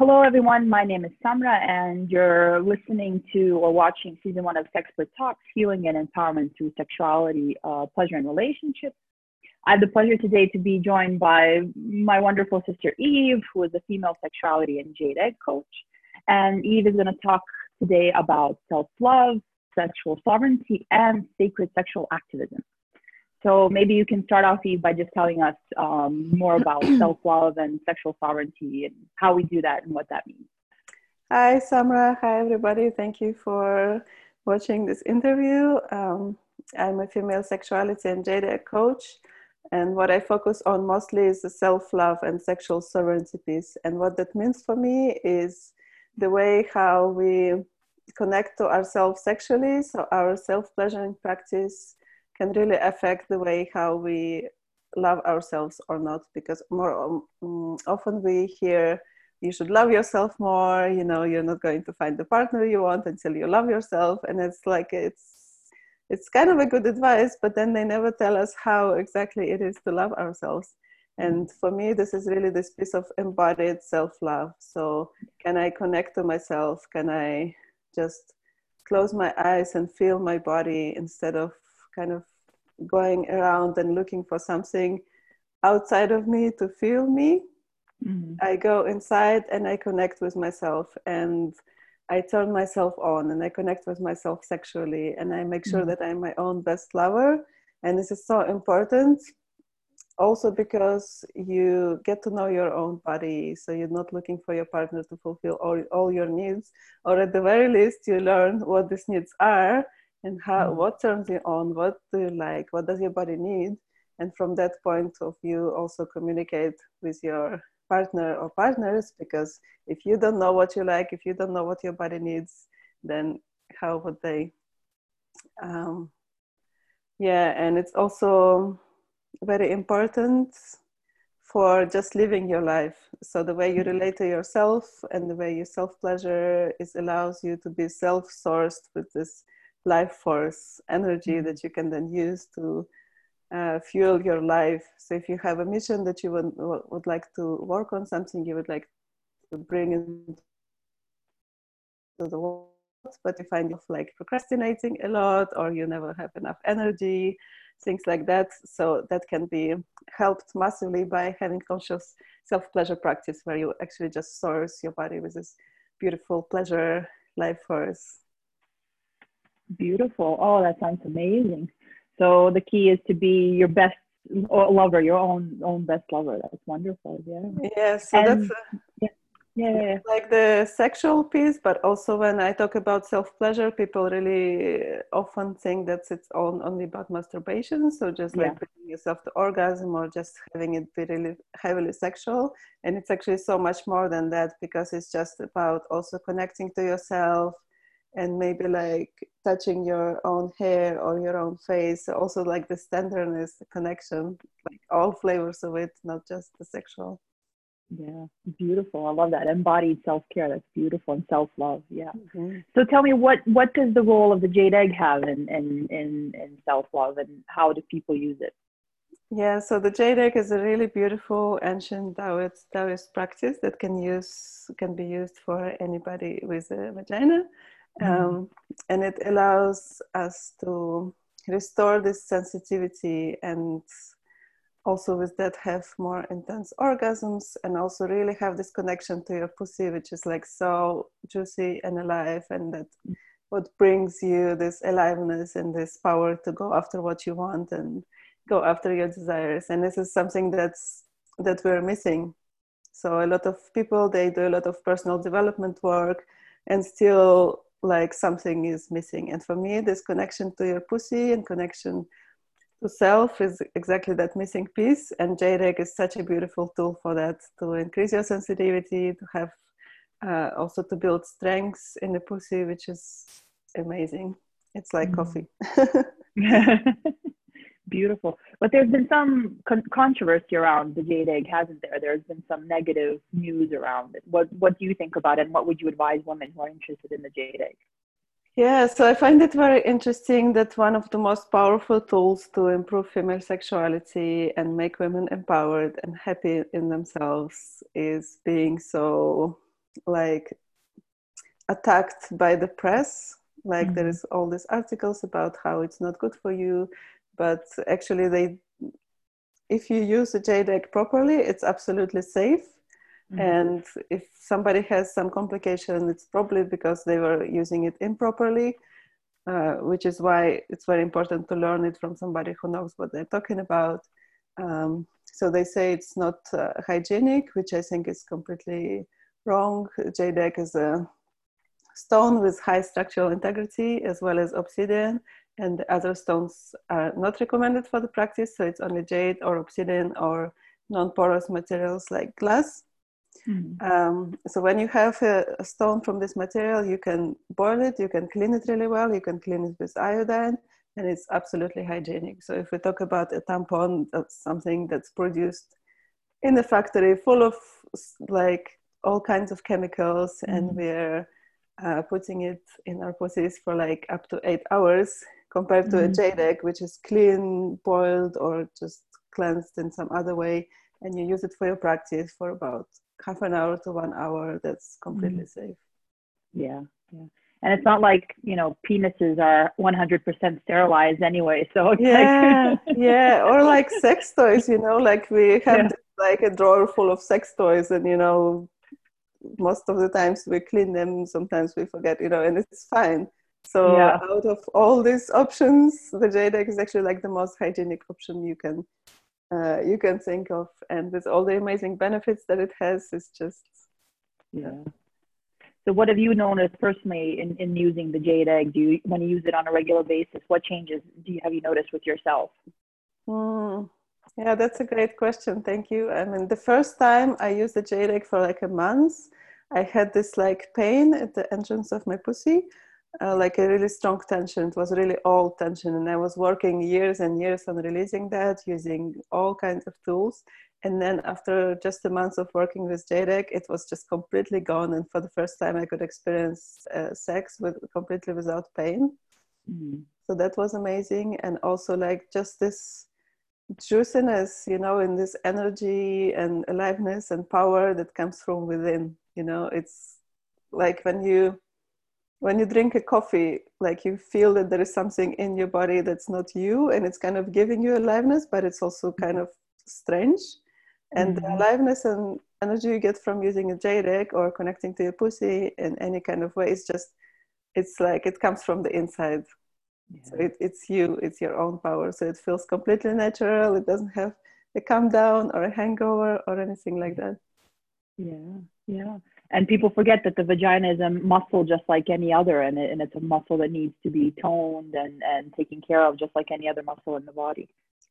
Hello, everyone. My name is Samra, and you're listening to or watching season one of Sexpert Talks Healing and Empowerment Through Sexuality, uh, Pleasure, and Relationships. I have the pleasure today to be joined by my wonderful sister Eve, who is a female sexuality and jade egg coach. And Eve is going to talk today about self love, sexual sovereignty, and sacred sexual activism. So maybe you can start off, Eve, by just telling us um, more about self-love and sexual sovereignty and how we do that and what that means. Hi, Samra. Hi, everybody. Thank you for watching this interview. Um, I'm a female sexuality and jade egg coach. And what I focus on mostly is the self-love and sexual sovereignty piece. And what that means for me is the way how we connect to ourselves sexually. So our self-pleasuring practice can really affect the way how we love ourselves or not because more um, often we hear you should love yourself more you know you're not going to find the partner you want until you love yourself. And it's like it's it's kind of a good advice but then they never tell us how exactly it is to love ourselves. And for me this is really this piece of embodied self-love. So can i connect to myself? Can i just close my eyes and feel my body instead of kind of going around and looking for something outside of me to feel me. Mm-hmm. I go inside and I connect with myself and I turn myself on and I connect with myself sexually and I make sure mm-hmm. that I'm my own best lover. And this is so important also because you get to know your own body so you're not looking for your partner to fulfill all, all your needs or at the very least you learn what these needs are and how mm. what turns you on what do you like what does your body need and from that point of view also communicate with your partner or partners because if you don't know what you like if you don't know what your body needs then how would they um, yeah and it's also very important for just living your life so the way you mm-hmm. relate to yourself and the way you self pleasure is allows you to be self sourced with this life force energy mm-hmm. that you can then use to uh, fuel your life. So if you have a mission that you would, would like to work on, something you would like to bring into the world, but you find yourself like procrastinating a lot or you never have enough energy, things like that. So that can be helped massively by having conscious self-pleasure practice where you actually just source your body with this beautiful pleasure life force Beautiful. Oh, that sounds amazing. So the key is to be your best lover, your own own best lover. That's wonderful. Yeah. Yeah. So and, that's uh, yeah. Yeah, like the sexual piece, but also when I talk about self pleasure, people really often think that it's on, only about masturbation. So just like yeah. bringing yourself to orgasm or just having it be really heavily sexual. And it's actually so much more than that because it's just about also connecting to yourself, and maybe like touching your own hair or your own face also like the tenderness the connection like all flavors of it not just the sexual yeah beautiful i love that embodied self-care that's beautiful and self-love yeah mm-hmm. so tell me what what does the role of the jade egg have in in in, in self-love and how do people use it yeah, so the jade egg is a really beautiful ancient Taoist, Taoist practice that can use can be used for anybody with a vagina. Mm-hmm. Um, and it allows us to restore this sensitivity and also with that have more intense orgasms and also really have this connection to your pussy which is like so juicy and alive and that what brings you this aliveness and this power to go after what you want and go after your desires and this is something that's that we're missing so a lot of people they do a lot of personal development work and still like something is missing. And for me, this connection to your pussy and connection to self is exactly that missing piece. And jade egg is such a beautiful tool for that to increase your sensitivity, to have uh, also to build strengths in the pussy, which is amazing. It's like mm. coffee. Beautiful. But there's been some con- controversy around the jade egg, hasn't there? There's been some negative news around it. What What do you think about it? And what would you advise women who are interested in the jade egg? Yeah, so I find it very interesting that one of the most powerful tools to improve female sexuality and make women empowered and happy in themselves is being so like attacked by the press like Mhm. there is all these articles about how it's not good for you but actually they if you use the jade egg properly it's absolutely safe. Mhm. and if somebody has some complication it's probably because they were using it improperly uh, which is why it's very important to learn it from somebody who knows what they're talking about. Um, so they say it's not uh, hygienic which i think is completely wrong. jade egg is a stone with high structural integrity as well as obsidian and the other stones are not recommended for the practice so it's only jade or obsidian or non-porous materials like glass Mhm. um, so when you have a, a stone from this material you can boil it you can clean it really well you can clean it with iodine and it's absolutely hygienic so if we talk about a tampon that's something that's produced in the factory full of like all kinds of chemicals and Mhm. we're uh, putting it in our pussies for like up to eight hours compared to a Mhm. jade egg, which is clean, boiled, or just cleansed in some other way, and you use it for your practice for about half an hour to one hour. That's completely safe. Yeah, yeah. And it's not like, you know, penises are 100% sterilized anyway. So it's Yeah, like, yeah, or like sex toys, you know, like we have Yeah. like a drawer full of sex toys, and you know, most of the times we clean them, sometimes we forget, you know, and it's fine. So Yeah. out of all these options, the jade egg is actually like the most hygienic option you can uh, you can think of, and with all the amazing benefits that it has, it's just yeah. So what have you noticed personally in, in using the jade egg? Do you, when you use it on a regular basis, what changes do you, have you noticed with yourself? Hmm. Yeah, that's a great question. Thank you. I mean, the first time I used the jade egg for like a month, I had this like pain at the entrance of my pussy, uh, like a really strong tension. It was really all tension, and I was working years and years on releasing that using all kinds of tools. And then after just a month of working with jade egg, it was just completely gone. And for the first time, I could experience uh, sex with completely without pain. Mm. So that was amazing, and also like just this juiciness, you know, in this energy and aliveness and power that comes from within. You know, it's like when you when you drink a coffee, like you feel that there is something in your body that's not you, and it's kind of giving you aliveness, but it's also kind of strange. And the Mhm. aliveness and energy you get from using a jade egg or connecting to your pussy in any kind of way is just, it's like it comes from the inside. So it, it's you, it's your own power. So it feels completely natural. It doesn't have a come down or a hangover or anything like that. Yeah, yeah. And people forget that the vagina is a muscle just like any other, and, it, and it's a muscle that needs to be toned and, and taken care of just like any other muscle in the body.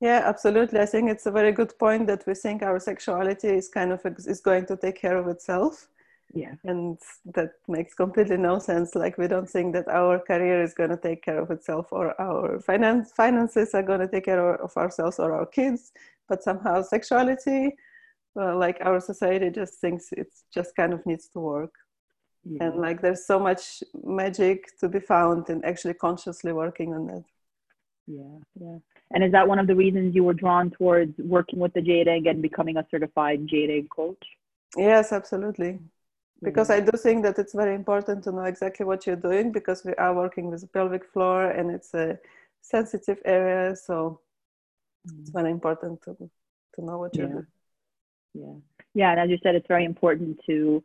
Yeah, absolutely. I think it's a very good point that we think our sexuality is kind of is going to take care of itself. Yeah. And that makes completely no sense. Like we don't think that our career is going to take care of itself or our finance finances are going to take care of ourselves or our kids. But somehow sexuality, well, like our society just thinks it just kind of needs to work. yeah. And like there's so much magic to be found in actually consciously working on that. Yeah, yeah. And is that one of the reasons you were drawn towards working with the jade egg and becoming a certified jade egg coach? Yes, absolutely. Because I do think that it's very important to know exactly what you're doing because we are working with the pelvic floor and it's a sensitive area. So it's mm. very important to, to know what you're yeah. doing. Yeah. Yeah. And as you said, it's very important to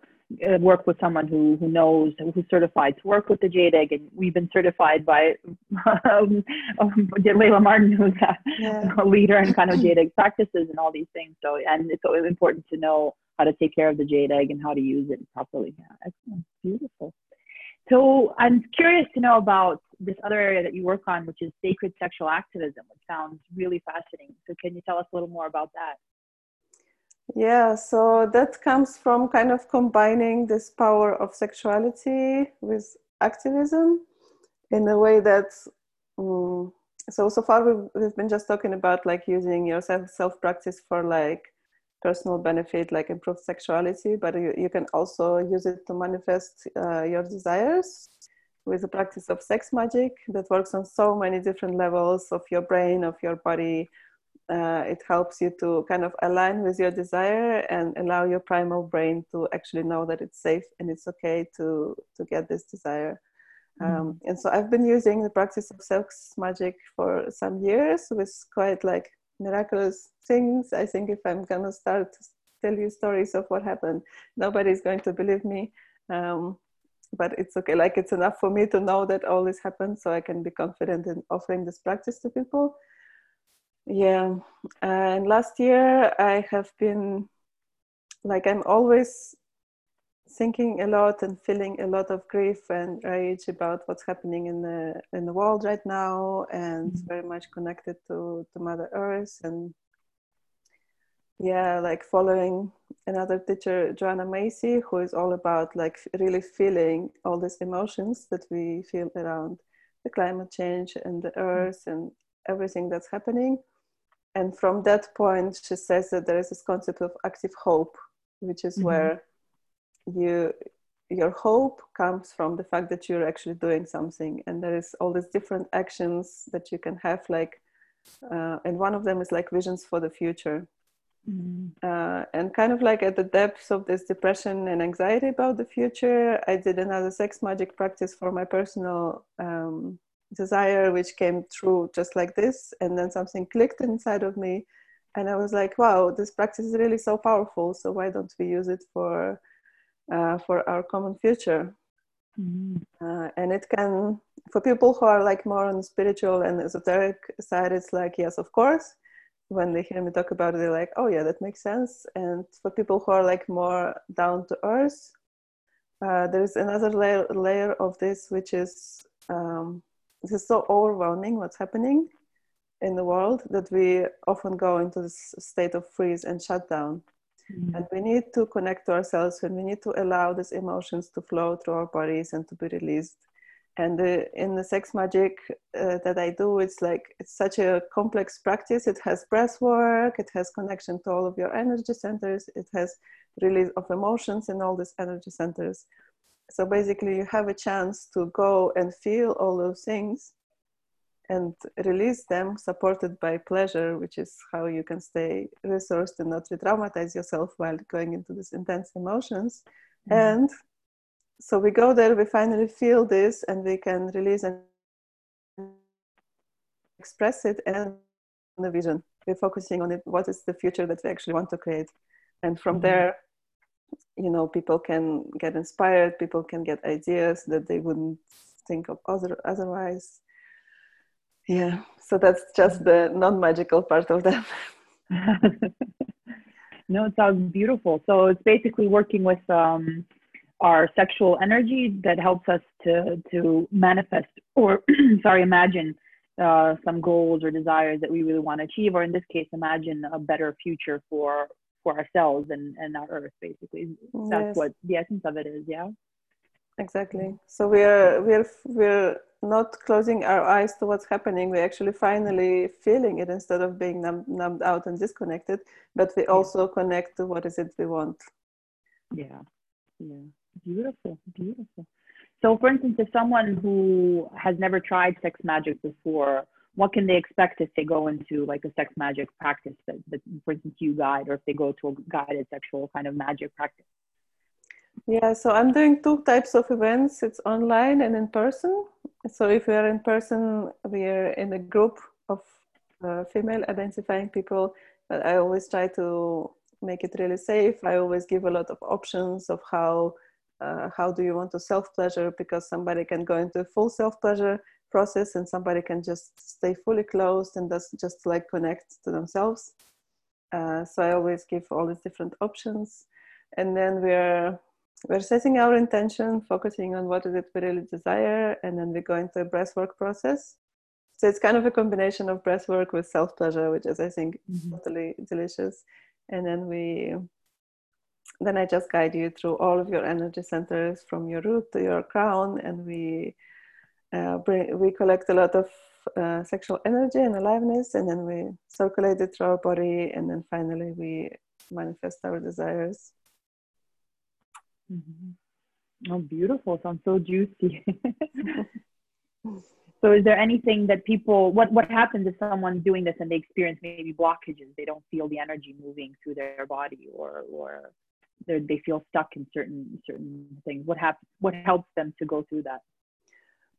uh, work with someone who, who knows, who's certified to work with the jade egg. And we've been certified by um, Layla Martin, who's a, Yeah. a leader in kind of jade egg practices and all these things. So, and it's always important to know how to take care of the jade egg and how to use it properly. Yeah. Excellent. Beautiful. So I'm curious to know about this other area that you work on, which is sacred sexual activism, which sounds really fascinating. So can you tell us a little more about that? Yeah, so that comes from kind of combining this power of sexuality with activism in a way that um, so so far we've, we've been just talking about like using your self self practice for like personal benefit like improved sexuality but you, you can also use it to manifest uh, your desires with the practice of sex magic that works on so many different levels of your brain of your body uh, it helps you to kind of align with your desire and allow your primal brain to actually know that it's safe and it's okay to to get this desire. Mm-hmm. um, and so i've been using the practice of sex magic for some years with quite like miraculous things. I think if i'm gonna start to tell you stories of what happened nobody's going to believe me. Um, but it's okay. Like it's enough for me to know that all this happened so i can be confident in offering this practice to people yeah and last year i have been like i'm always thinking a lot and feeling a lot of grief and rage about what's happening in the in the world right now and mm-hmm. very much connected to to mother earth and yeah like following another teacher joanna macy who is all about like really feeling all these emotions that we feel around the climate change and the mm-hmm. earth and everything that's happening and from that point she says that there is this concept of active hope which is mm-hmm. where you your hope comes from the fact that you're actually doing something and there is all these different actions that you can have like uh, and one of them is like visions for the future mm-hmm. uh, and kind of like at the depths of this depression and anxiety about the future i did another sex magic practice for my personal um, desire which came through just like this and then something clicked inside of me and i was like wow this practice is really so powerful so why don't we use it for uh, for our common future? Mm-hmm. uh, and it can for people who are like more on the spiritual and esoteric side it's like yes of course. When they hear me talk about it they're like oh yeah that makes sense. And for people who are like more down to earth uh, there's another layer, layer of this which is um, this is so overwhelming what's happening in the world that we often go into this state of freeze and shutdown. Mm-hmm. And we need to connect to ourselves and we need to allow these emotions to flow through our bodies and to be released. And the, in the sex magic uh, that I do, it's like it's such a complex practice. It has breath work, it has connection to all of your energy centers, it has release of emotions in all these energy centers so basically you have a chance to go and feel all those things and release them supported by pleasure which is how you can stay resourced and not re-traumatize yourself while going into these intense emotions mm-hmm. and so we go there we finally feel this and we can release and express it and the vision we're focusing on it what is the future that we actually want to create and from mm-hmm. there you know people can get inspired people can get ideas that they wouldn't think of other otherwise. Yeah so that's just the non-magical part of that. No it sounds beautiful. So it's basically working with um, our sexual energy that helps us to to manifest or sorry imagine uh, some goals or desires that we really want to achieve or in this case imagine a better future for for ourselves and, and our earth basically. That's yes. what the essence of it is yeah? Exactly. So we're we're we're not closing our eyes to what's happening. We're actually finally feeling it instead of being numb, numbed out and disconnected but we also connect to what is it we want. Yeah. Yeah. Beautiful. Beautiful. So for instance if someone who has never tried sex magic before what can they expect if they go into like a sex magic practice that, that for instance you guide or if they go to a guided sexual kind of magic practice? Yeah so i'm doing two types of events. It's online and in person. So if we are in person we are in a group of uh, female identifying people but i always try to make it really safe. I always give a lot of options of how uh, how do you want to self pleasure because somebody can go into full self pleasure process and somebody can just stay fully closed and just, just like connect to themselves. Uh, so i always give all these different options. And then we're we're setting our intention focusing on what is it we really desire and then we go into a breathwork process. So it's kind of a combination of breathwork with self pleasure which is i think mm-hmm. totally delicious. And then we then i just guide you through all of your energy centers from your root to your crown and we uh, bring, we collect a lot of uh, sexual energy and aliveness, and then we circulate it through our body, and then finally we manifest our desires. Mm-hmm. Oh, beautiful! Sounds so juicy. So is there anything that people what what happens if someone's doing this and they experience maybe blockages? They don't feel the energy moving through their body or or they feel stuck in certain certain things. What happens what helps them to go through that?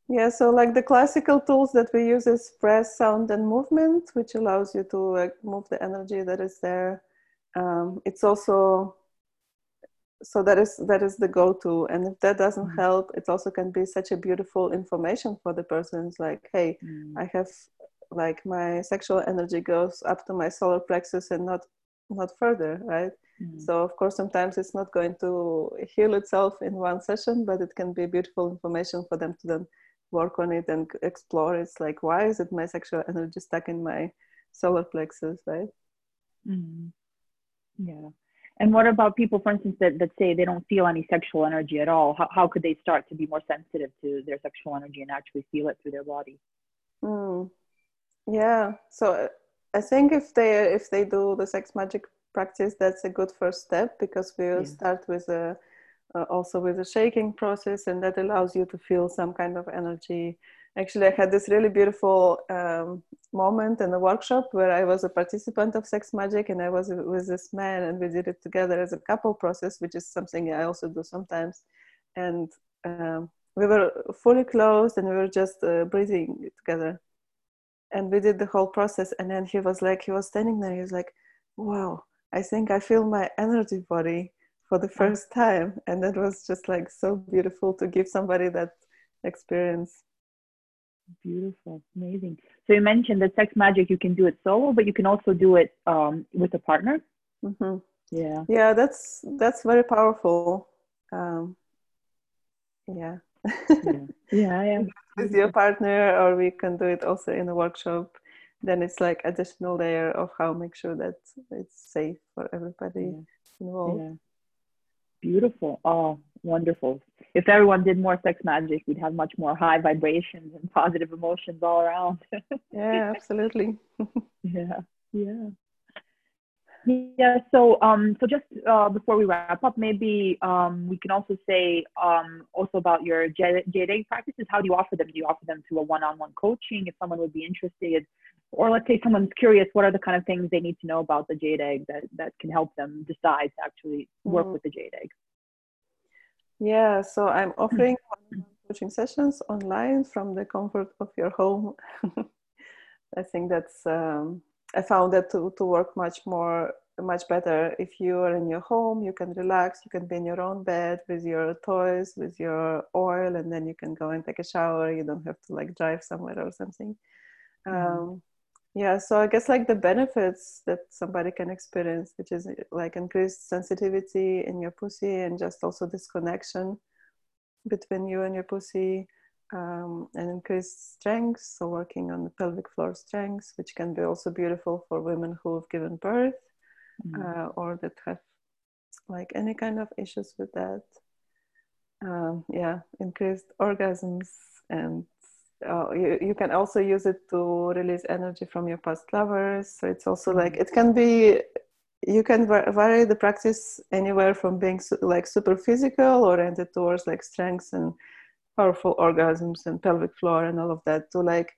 Yeah, so like the classical tools that we use is press, sound, and movement, which allows you to like move the energy that is there. Um, it's also so that is that is the go-to and if that doesn't mm. help it also can be such a beautiful information for the person it's like hey mm. i have like my sexual energy goes up to my solar plexus and not not further right mm. so of course sometimes it's not going to heal itself in one session but it can be beautiful information for them to then work on it and explore it's like why is it my sexual energy stuck in my solar plexus right mm. yeah and what about people, for instance, that, that say they don't feel any sexual energy at all? How, how could they start to be more sensitive to their sexual energy and actually feel it through their body? Mm. Yeah. So uh, I think if they if they do the sex magic practice, that's a good first step because we'll yeah. start with a uh, also with a shaking process, and that allows you to feel some kind of energy. Actually i had this really beautiful um, moment in the workshop where i was a participant of sex magic and i was with this man and we did it together as a couple process which is something i also do sometimes. And um, we were fully closed and we were just uh, breathing together. And we did the whole process and then he was like he was standing there he was like wow i think i feel my energy body for the first time and that was just like so beautiful to give somebody that experience Beautiful, amazing. So you mentioned that sex magic, you can do it solo, but you can also do it um, with a partner. Mm-hmm. Yeah, yeah, that's that's very powerful. Um, yeah. yeah, yeah, yeah. with your partner, or we can do it also in a workshop. Then it's like additional layer of how make sure that it's safe for everybody yeah. involved. Yeah. Beautiful. Oh, wonderful. If everyone did more sex magic, we'd have much more high vibrations and positive emotions all around. yeah, absolutely. yeah, yeah. Yeah, so um, so just uh, before we wrap up, maybe um, we can also say um, also about your jade egg practices. How do you offer them? Do you offer them through a one-on-one coaching if someone would be interested, or let's say someone's curious, what are the kind of things they need to know about the jade egg that that can help them decide to actually work mm. with the jade egg? Yeah, so I'm offering coaching sessions online from the comfort of your home. I think that's um, I found that to, to work much more much better. If you are in your home you can relax you can be in your own bed with your toys with your oil and then you can go and take a shower. You don't have to like drive somewhere or something. Mm-hmm. um, yeah so i guess like the benefits that somebody can experience which is like increased sensitivity in your pussy and just also this connection between you and your pussy um, and increased strength so working on the pelvic floor strength which can be also beautiful for women who have given birth mm. uh, or that have like any kind of issues with that. Um, yeah increased orgasms and uh, you, you can also use it to release energy from your past lovers. So it's also like it can be you can vary the practice anywhere from being like super physical oriented towards like strengths and powerful orgasms and pelvic floor and all of that to like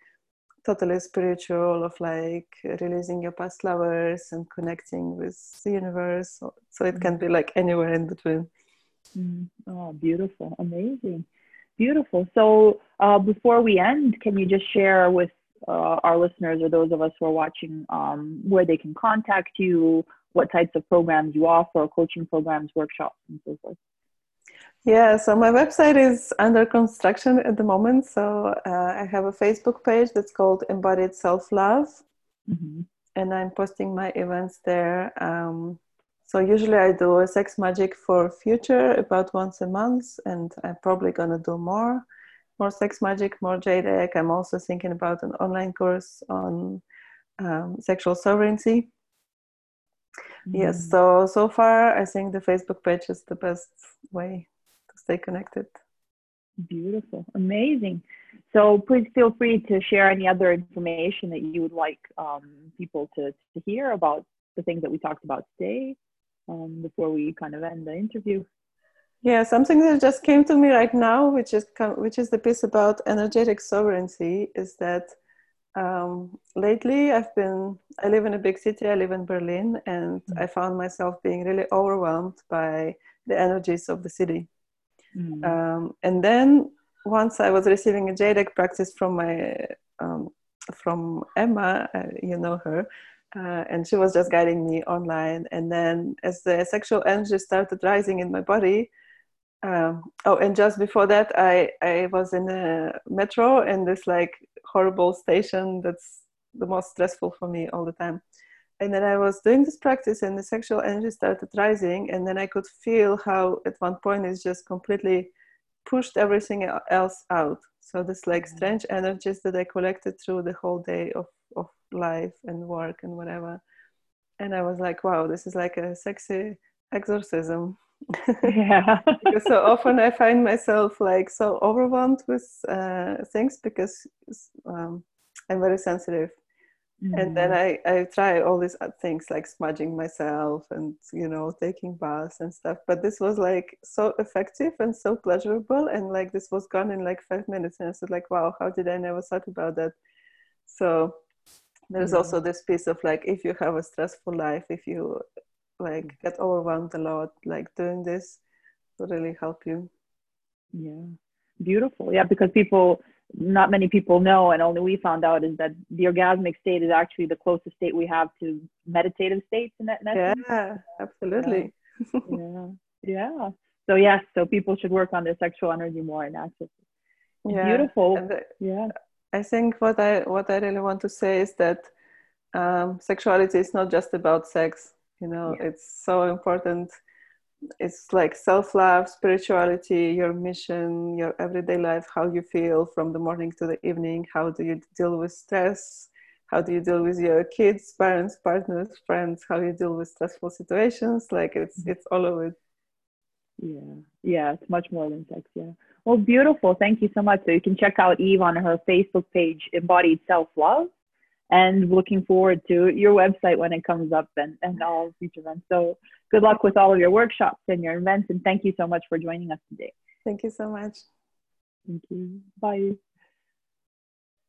totally spiritual of like releasing your past lovers and connecting with the universe so, so it can be like anywhere in between mm. oh beautiful amazing Beautiful. So uh, before we end, can you just share with uh, our listeners or those of us who are watching um, where they can contact you, what types of programs you offer, coaching programs, workshops, and so forth? Yeah, so my website is under construction at the moment. So uh, I have a Facebook page that's called Embodied Self Love. Mm-hmm. And I'm posting my events there. Um, so usually I do a sex magic for future about once a month, and I'm probably gonna do more, more sex magic, more jade egg. I'm also thinking about an online course on um, sexual sovereignty. Mm. Yes, so so far I think the Facebook page is the best way stay connected. Beautiful, amazing. So please feel free to share any other information that you would like um, people to, to hear about the things that we talked about today um, before we kind of end the interview? Yeah, something that just came to me right now, which is which is the piece about energetic sovereignty, is that um, lately I've been I live in a big city. I live in Berlin, and mm. I found myself being really overwhelmed by the energies of the city. Mm. Um, and then once I was receiving a jade egg practice from my um, from Emma, uh, you know her, uh, and she was just guiding me online. And then as the sexual energy started rising in my body, um, oh, and just before that, I I was in a metro in this like horrible station that's the most stressful for me all the time. And then I was doing this practice, and the sexual energy started rising, and then I could feel how at one point it's just completely pushed everything else out. So this like mm-hmm. strange energies that I collected through the whole day of of life and work and whatever. And I was like, wow, this is like a sexy exorcism yeah so often i find myself like so overwhelmed with uh, things because um, i'm very sensitive mm. and then mm. I, I try all these things like smudging myself and you know taking baths and stuff but this was like so effective and so pleasurable and like this was gone in like five minutes and i said like wow how did i never thought about that so there's mm. also this piece of like if you have a stressful life if you like mm. get overwhelmed a lot like doing this will really help you yeah beautiful yeah because people not many people know and only we found out is that the orgasmic state is actually the closest state we have to meditative states in that yeah absolutely. Yeah. yeah. So yes so people should work on their sexual energy more and access yeah. beautiful. The, yeah. I think what i what i really want to say is that um, sexuality is not just about sex you know yeah. it's so important it's like self-love spirituality your mission your everyday life how you feel from the morning to the evening how do you deal with stress how do you deal with your kids parents partners friends how you deal with stressful situations like it's mm-hmm. it's all of it. Yeah. Yeah it's much more than sex yeah. Well beautiful. Thank you so much. So you can check out eve on her facebook page embodied self-love and looking forward to your website when it comes up and, and all future events. So good luck with all of your workshops and your events. And thank you so much for joining us today. Thank you so much. Thank you. Bye.